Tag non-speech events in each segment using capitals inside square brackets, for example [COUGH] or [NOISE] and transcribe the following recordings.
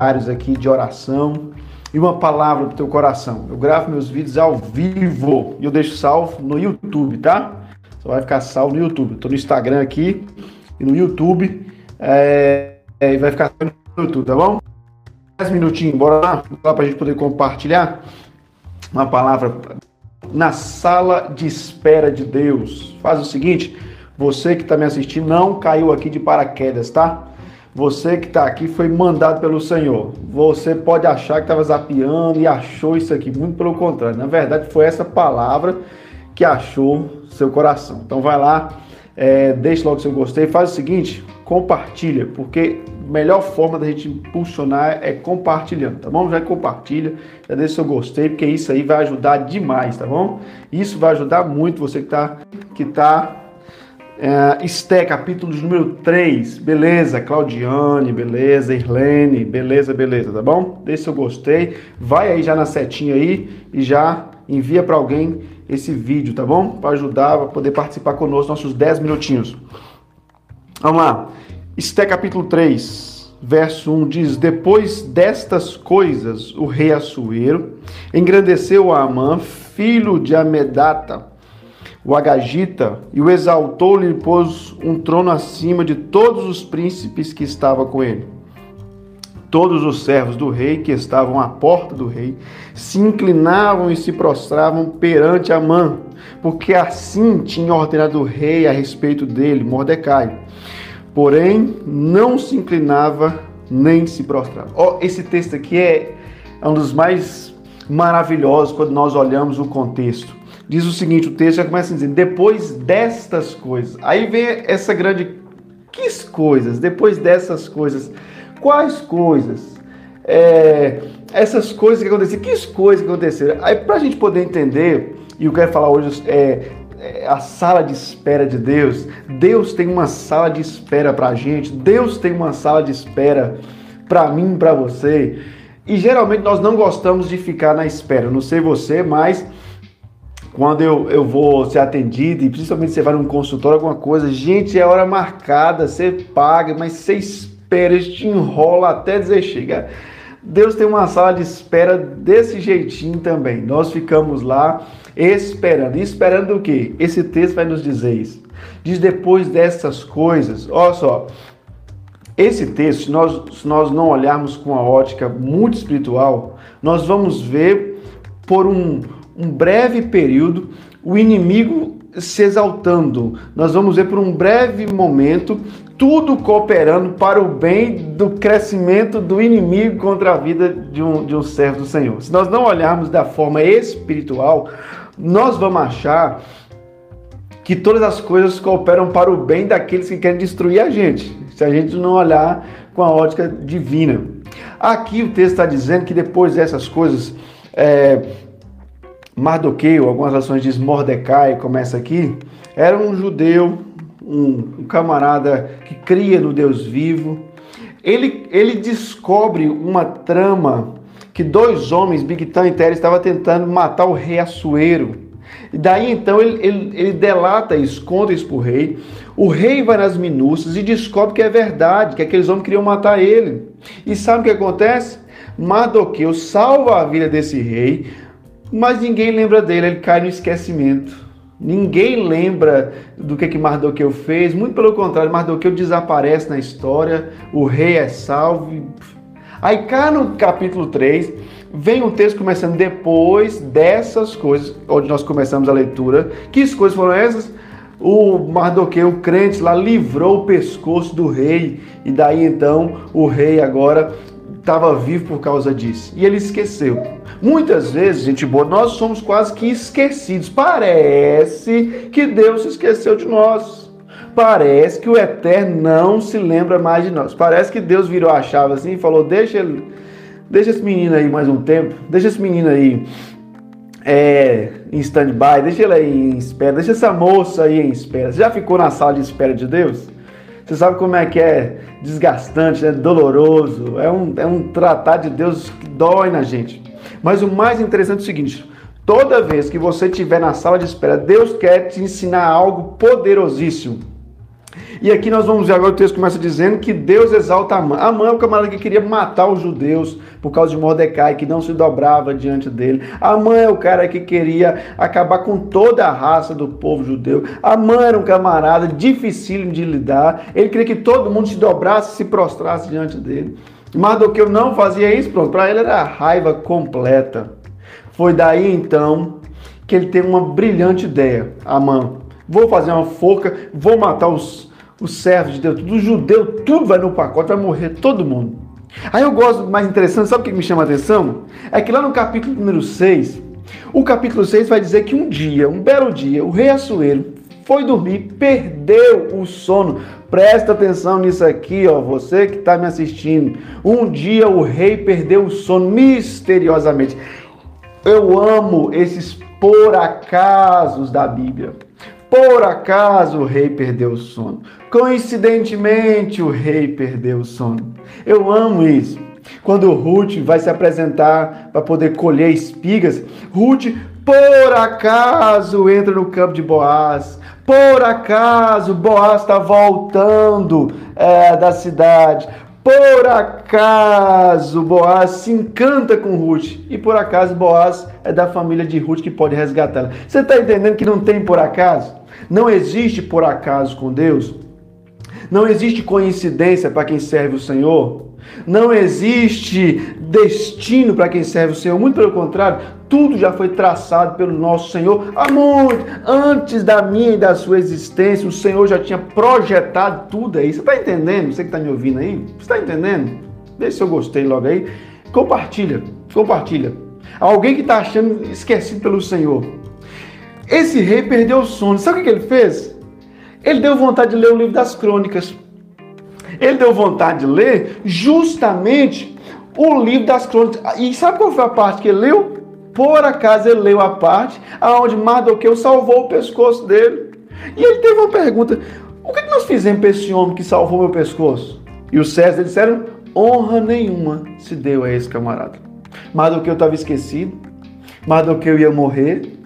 diários aqui de oração e uma palavra para o teu coração. Eu gravo meus vídeos ao vivo e eu deixo salvo no YouTube, tá? Só vai ficar salvo no YouTube. Estou no Instagram aqui e no YouTube. É, é, vai ficar no YouTube, tá bom? 10 minutinhos, bora lá, para a gente poder compartilhar uma palavra na sala de espera de Deus. Faz o seguinte, você que está me assistindo não caiu aqui de paraquedas, tá? Você que está aqui foi mandado pelo Senhor. Você pode achar que estava zapeando e achou isso aqui. Muito pelo contrário. Na verdade, foi essa palavra que achou seu coração. Então vai lá, é, deixe logo seu gostei. Faz o seguinte, compartilha, porque a melhor forma da gente impulsionar é compartilhando, tá bom? Já compartilha, já deixa seu gostei, porque isso aí vai ajudar demais, tá bom? Isso vai ajudar muito você que está que tá é, Esté, capítulo de número 3. Beleza, Claudiane, beleza, Irlene, beleza, beleza, tá bom? Deixa seu gostei. Vai aí já na setinha aí e já envia para alguém esse vídeo, tá bom? Para ajudar, para poder participar conosco nossos 10 minutinhos. Vamos lá. Esté, capítulo 3, verso 1 diz: Depois destas coisas, o rei Assuero engrandeceu a Amã, filho de Amedata o Agagita, e o exaltou-lhe e pôs um trono acima de todos os príncipes que estavam com ele. Todos os servos do rei que estavam à porta do rei se inclinavam e se prostravam perante Amã, porque assim tinha ordenado o rei a respeito dele, Mordecai. Porém, não se inclinava nem se prostrava. Oh, esse texto aqui é um dos mais maravilhosos quando nós olhamos o contexto diz o seguinte: o texto já começa dizendo, depois destas coisas. Aí vem essa grande. Que coisas? Depois dessas coisas. Quais coisas? É, essas coisas que aconteceram. Que coisas que aconteceram? Aí, para a gente poder entender, e eu quero falar hoje é, é, a sala de espera de Deus. Deus tem uma sala de espera para a gente. Deus tem uma sala de espera para mim, para você. E geralmente nós não gostamos de ficar na espera. Não sei você, mas quando eu, eu vou ser atendido, e principalmente você vai num consultório, alguma coisa, gente, é hora marcada, você paga, mas você espera, eles te enrola até dizer chega. Deus tem uma sala de espera desse jeitinho também. Nós ficamos lá esperando. E esperando o quê? Esse texto vai nos dizer isso. Diz depois dessas coisas, olha só, esse texto, se nós, se nós não olharmos com a ótica muito espiritual, nós vamos ver por um, um breve período o inimigo se exaltando. Nós vamos ver por um breve momento tudo cooperando para o bem do crescimento do inimigo contra a vida de um, de um servo do Senhor. Se nós não olharmos da forma espiritual, nós vamos achar que todas as coisas cooperam para o bem daqueles que querem destruir a gente, se a gente não olhar com a ótica divina. Aqui o texto está dizendo que depois dessas coisas, é, Mardoqueu, algumas ações diz Mordecai, começa aqui, era um judeu, um, um camarada que cria no Deus vivo. Ele, ele descobre uma trama que dois homens, Bigtan e Teres, estavam tentando matar o rei Assuero. E daí então ele, ele, ele delata isso, conta isso para o rei. O rei vai nas minúcias e descobre que é verdade, que aqueles homens queriam matar ele. E sabe o que acontece? Mardoqueu salva a vida desse rei, mas ninguém lembra dele, ele cai no esquecimento. Ninguém lembra do que, que Mardoqueu fez, muito pelo contrário, Mardoqueu desaparece na história, o rei é salvo. Aí cá no capítulo 3, vem um texto começando depois dessas coisas, onde nós começamos a leitura. Que coisas foram essas? O Mardoqueu, o crente lá, livrou o pescoço do rei, e daí então o rei agora estava vivo por causa disso. E ele esqueceu. Muitas vezes, gente boa, nós somos quase que esquecidos. Parece que Deus se esqueceu de nós. Parece que o Eterno não se lembra mais de nós. Parece que Deus virou a chave assim e falou: deixa ele, deixa esse menino aí mais um tempo, deixa esse menino aí é, em stand-by, deixa ele aí em espera, deixa essa moça aí em espera. Você já ficou na sala de espera de Deus? Você sabe como é que é desgastante, né? doloroso. É um, é um tratar de Deus que dói na gente. Mas o mais interessante é o seguinte: toda vez que você estiver na sala de espera, Deus quer te ensinar algo poderosíssimo. E aqui nós vamos ver agora o texto começa dizendo que Deus exalta Amã. Amã é o camarada que queria matar os judeus por causa de Mordecai, que não se dobrava diante dele. Amã é o cara que queria acabar com toda a raça do povo judeu. Amã era um camarada dificílimo de lidar. Ele queria que todo mundo se dobrasse, se prostrasse diante dele. Mardoqueu não fazia isso, pronto. Para ele era raiva completa. Foi daí então que ele teve uma brilhante ideia. Amã, vou fazer uma forca, vou matar os os servos de Deus, tudo judeu, tudo vai no pacote, vai morrer todo mundo. Aí eu gosto mais interessante, sabe o que me chama a atenção? É que lá no capítulo número 6, o capítulo 6 vai dizer que um dia, um belo dia, o rei Assuero foi dormir, perdeu o sono. Presta atenção nisso aqui, ó, você que está me assistindo. Um dia o rei perdeu o sono misteriosamente. Eu amo esses por acasos da Bíblia. Por acaso o rei perdeu o sono. Coincidentemente o rei perdeu o sono. Eu amo isso. Quando Ruth vai se apresentar para poder colher espigas, Ruth por acaso entra no campo de Boaz. Por acaso Boaz está voltando é, da cidade. Por acaso Boaz se encanta com Ruth. E por acaso Boaz é da família de Ruth que pode resgatá-la. Você está entendendo que não tem por acaso? Não existe por acaso com Deus. Não existe coincidência para quem serve o Senhor. Não existe destino para quem serve o Senhor. Muito pelo contrário, tudo já foi traçado pelo nosso Senhor há muito. Antes da minha e da sua existência, o Senhor já tinha projetado tudo aí. Você está entendendo? Você que está me ouvindo aí? Você está entendendo? Deixa se eu gostei logo aí. Compartilha, compartilha. Alguém que está achando esquecido pelo Senhor. Esse rei perdeu o sono. Sabe o que ele fez? Ele deu vontade de ler o livro das crônicas. Ele deu vontade de ler justamente o livro das crônicas. E sabe qual foi a parte que ele leu? Por acaso ele leu a parte onde Mardoqueu salvou o pescoço dele. E ele teve uma pergunta: o que nós fizemos para esse homem que salvou meu pescoço? E os César disseram: honra nenhuma se deu a esse camarada. Mardoqueu estava esquecido, Mardoqueu ia morrer,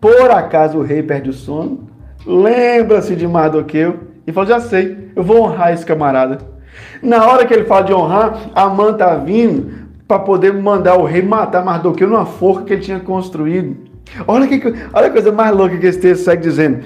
por acaso o rei perde o sono, lembra-se de Mardoqueu e fala: Já sei, eu vou honrar esse camarada. Na hora que ele fala de honrar, Amã está vindo para poder mandar o rei matar Mardoqueu numa forca que ele tinha construído. Olha, que, olha a coisa mais louca que esse texto segue dizendo.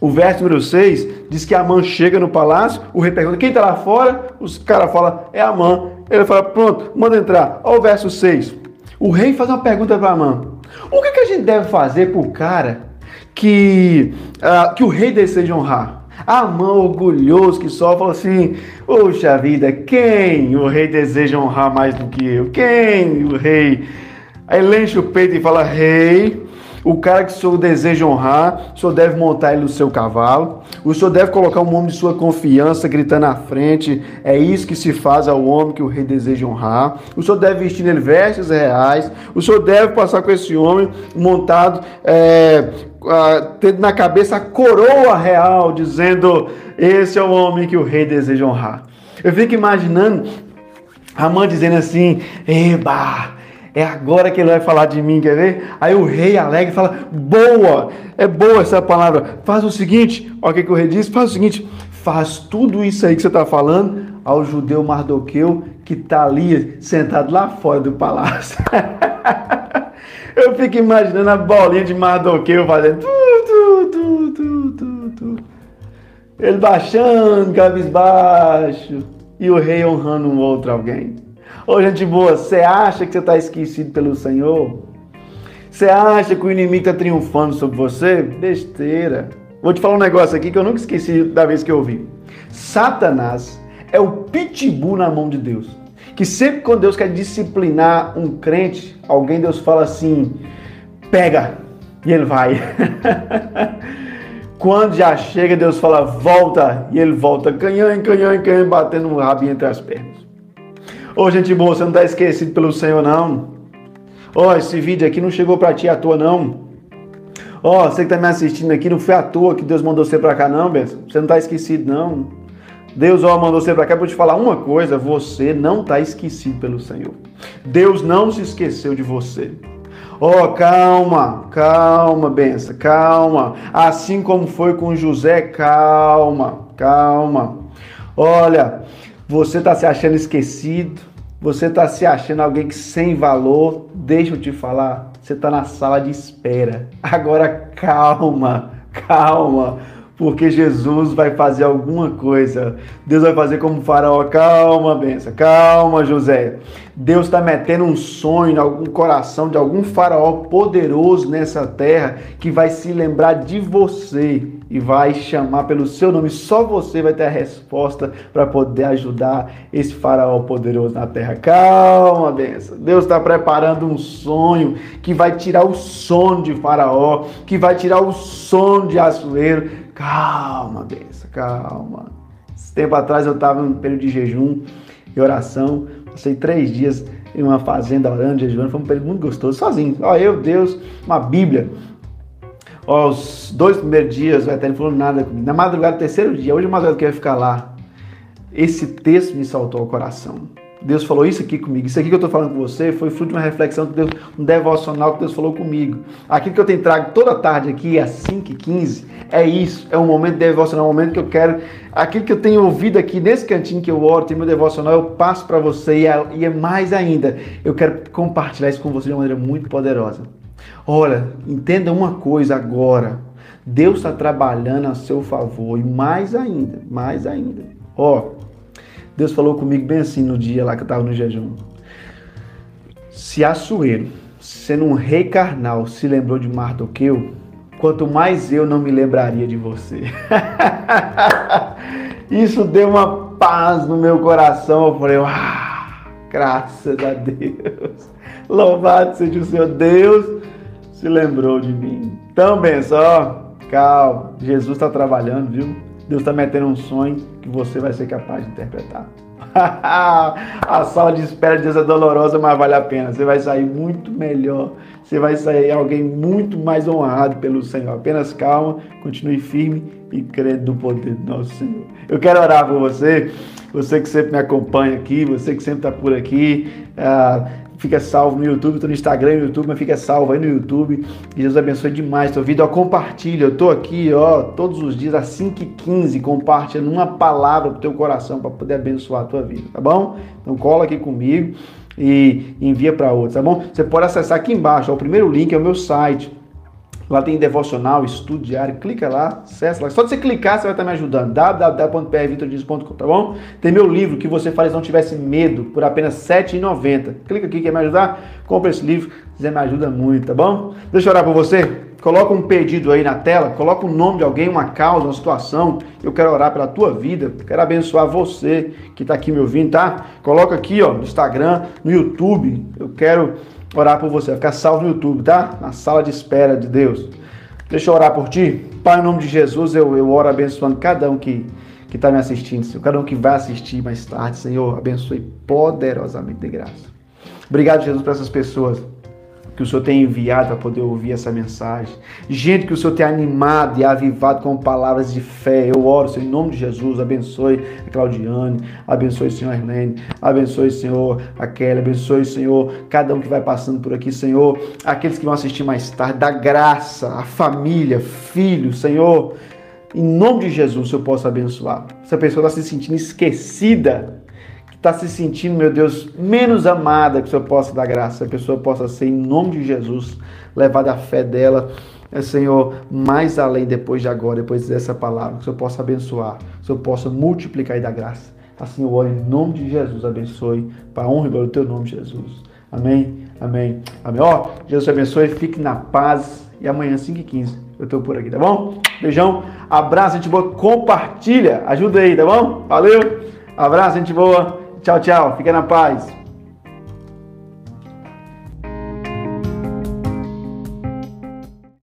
O verso número 6 diz que Amã chega no palácio, o rei pergunta: quem está lá fora? Os caras falam: é Amã. Ele fala: pronto, manda entrar. Olha o verso 6. O rei faz uma pergunta para Amã: o que, que a gente deve fazer para o cara que, uh, que o rei deseja honrar? A mão orgulhoso que só fala assim: Poxa vida, quem o rei deseja honrar mais do que eu? Quem o rei? Aí enche o peito e fala: Rei, o cara que o senhor deseja honrar, o senhor deve montar ele no seu cavalo. O senhor deve colocar um homem de sua confiança gritando à frente. É isso que se faz ao homem que o rei deseja honrar. O senhor deve vestir nele vestes reais. O senhor deve passar com esse homem montado, é, tendo na cabeça a coroa real, dizendo: Esse é o homem que o rei deseja honrar. Eu fico imaginando a mãe dizendo assim: Eba! É agora que ele vai falar de mim, quer ver? Aí o rei alegre fala: Boa, é boa essa palavra. Faz o seguinte: olha o que, que o rei diz: faz o seguinte, faz tudo isso aí que você está falando ao judeu Mardoqueu que está ali sentado lá fora do palácio. [LAUGHS] Eu fico imaginando a bolinha de Mardoqueu fazendo. Tu, tu, tu, tu, tu, Ele baixando, cabisbaixo. E o rei honrando um outro alguém. Ô, gente boa, você acha que você está esquecido pelo Senhor? Você acha que o inimigo está triunfando sobre você? Besteira. Vou te falar um negócio aqui que eu nunca esqueci da vez que eu ouvi. Satanás é o pitbull na mão de Deus. Que sempre quando Deus quer disciplinar um crente, alguém Deus fala assim: pega, e ele vai. [LAUGHS] quando já chega, Deus fala: volta, e ele volta, canhão, canhão, canhão, batendo um rabinho entre as pernas. Ô, gente boa, você não está esquecido pelo Senhor, não. Ó, esse vídeo aqui não chegou para ti à toa, não. Ó, você que está me assistindo aqui, não foi à toa que Deus mandou você para cá, não, Benção. Você não está esquecido, não. Deus, ó, mandou você para cá para te falar uma coisa: você não está esquecido pelo Senhor. Deus não se esqueceu de você. Oh, calma, calma, benção, calma. Assim como foi com José, calma, calma. Olha, você está se achando esquecido, você está se achando alguém que sem valor. Deixa eu te falar, você está na sala de espera. Agora calma, calma porque Jesus vai fazer alguma coisa. Deus vai fazer como faraó. Calma, benção. Calma, José. Deus está metendo um sonho em algum coração de algum faraó poderoso nessa terra que vai se lembrar de você e vai chamar pelo seu nome. Só você vai ter a resposta para poder ajudar esse faraó poderoso na terra. Calma, benção. Deus está preparando um sonho que vai tirar o sono de faraó, que vai tirar o sono de Assuero Calma, benção, calma. Esse tempo atrás eu estava num período de jejum e oração. Passei três dias em uma fazenda orando, jejuando. Foi um período muito gostoso, sozinho. Ó, eu, Deus, uma Bíblia. Ó, os dois primeiros dias, o Eterno falou nada comigo. Na madrugada, terceiro dia, hoje é madrugada que eu ia ficar lá. Esse texto me saltou ao coração. Deus falou isso aqui comigo. Isso aqui que eu estou falando com você foi fruto de uma reflexão, que Deus, um devocional que Deus falou comigo. Aquilo que eu tenho trago toda tarde aqui, às 5h15, é isso. É um momento devocional, um momento que eu quero. Aquilo que eu tenho ouvido aqui nesse cantinho que eu oro, tem meu devocional, eu passo para você e é, e é mais ainda. Eu quero compartilhar isso com você de uma maneira muito poderosa. Olha, entenda uma coisa agora. Deus está trabalhando a seu favor e mais ainda, mais ainda. Ó, Deus falou comigo bem assim no dia lá que eu estava no jejum. Se Assuero, sendo um rei carnal, se lembrou de Mardoqueu, quanto mais eu não me lembraria de você. [LAUGHS] Isso deu uma paz no meu coração. Eu falei, ah, graças a Deus. [LAUGHS] Louvado seja o Senhor. Deus se lembrou de mim. Então, benção, calma. Jesus está trabalhando, viu? Deus está metendo um sonho que você vai ser capaz de interpretar. [LAUGHS] a sala de espera de Deus é dolorosa, mas vale a pena. Você vai sair muito melhor. Você vai sair alguém muito mais honrado pelo Senhor. Apenas calma, continue firme e crede no poder do nosso Senhor. Eu quero orar por você, você que sempre me acompanha aqui, você que sempre está por aqui. Uh, fica salvo no YouTube, estou no Instagram no YouTube, mas fica salvo aí no YouTube. Que Deus abençoe demais tua vida. Ó, compartilha, eu estou aqui, ó, todos os dias às 5h15, compartilhando uma palavra pro teu coração para poder abençoar a tua vida, tá bom? Então cola aqui comigo e envia para outros, tá bom? Você pode acessar aqui embaixo, ó, o primeiro link é o meu site Lá tem devocional, estudo diário. Clica lá, acessa lá. Só de você clicar, você vai estar me ajudando. www.prvitordias.com, tá bom? Tem meu livro, que você faz não tivesse medo, por apenas R$ 7,90. Clica aqui, quer me ajudar? Compra esse livro, você me ajuda muito, tá bom? Deixa eu orar por você. Coloca um pedido aí na tela, coloca o nome de alguém, uma causa, uma situação. Eu quero orar pela tua vida, quero abençoar você que está aqui me ouvindo, tá? Coloca aqui, ó, no Instagram, no YouTube. Eu quero orar por você, vai ficar salvo no YouTube, tá? Na sala de espera de Deus. Deixa eu orar por ti. Pai, em nome de Jesus, eu, eu oro abençoando cada um que que está me assistindo, Senhor. Cada um que vai assistir mais tarde, Senhor, abençoe poderosamente de graça. Obrigado, Jesus, por essas pessoas que o Senhor tem enviado para poder ouvir essa mensagem. Gente que o Senhor tem animado e avivado com palavras de fé. Eu oro, Senhor, em nome de Jesus, abençoe a Claudiane, abençoe o Senhor Arlene, abençoe, Senhor, a Kelly, abençoe, Senhor, cada um que vai passando por aqui, Senhor, aqueles que vão assistir mais tarde, da graça, a família, filho, Senhor, em nome de Jesus, eu posso abençoar. Essa pessoa está se sentindo esquecida está se sentindo, meu Deus, menos amada, que o Senhor possa dar graça, a pessoa possa ser, em nome de Jesus, levada a fé dela, é, Senhor, mais além depois de agora, depois dessa palavra, que o Senhor possa abençoar, que o Senhor possa multiplicar e dar graça. Assim eu oro em nome de Jesus, abençoe, para a honra e glória do teu nome, Jesus. Amém, amém, amém. Ó, Jesus te abençoe, fique na paz e amanhã, 5h15, eu estou por aqui, tá bom? Beijão, abraço, gente boa, compartilha, ajuda aí, tá bom? Valeu, abraço, gente boa. Tchau, tchau. Fica na paz.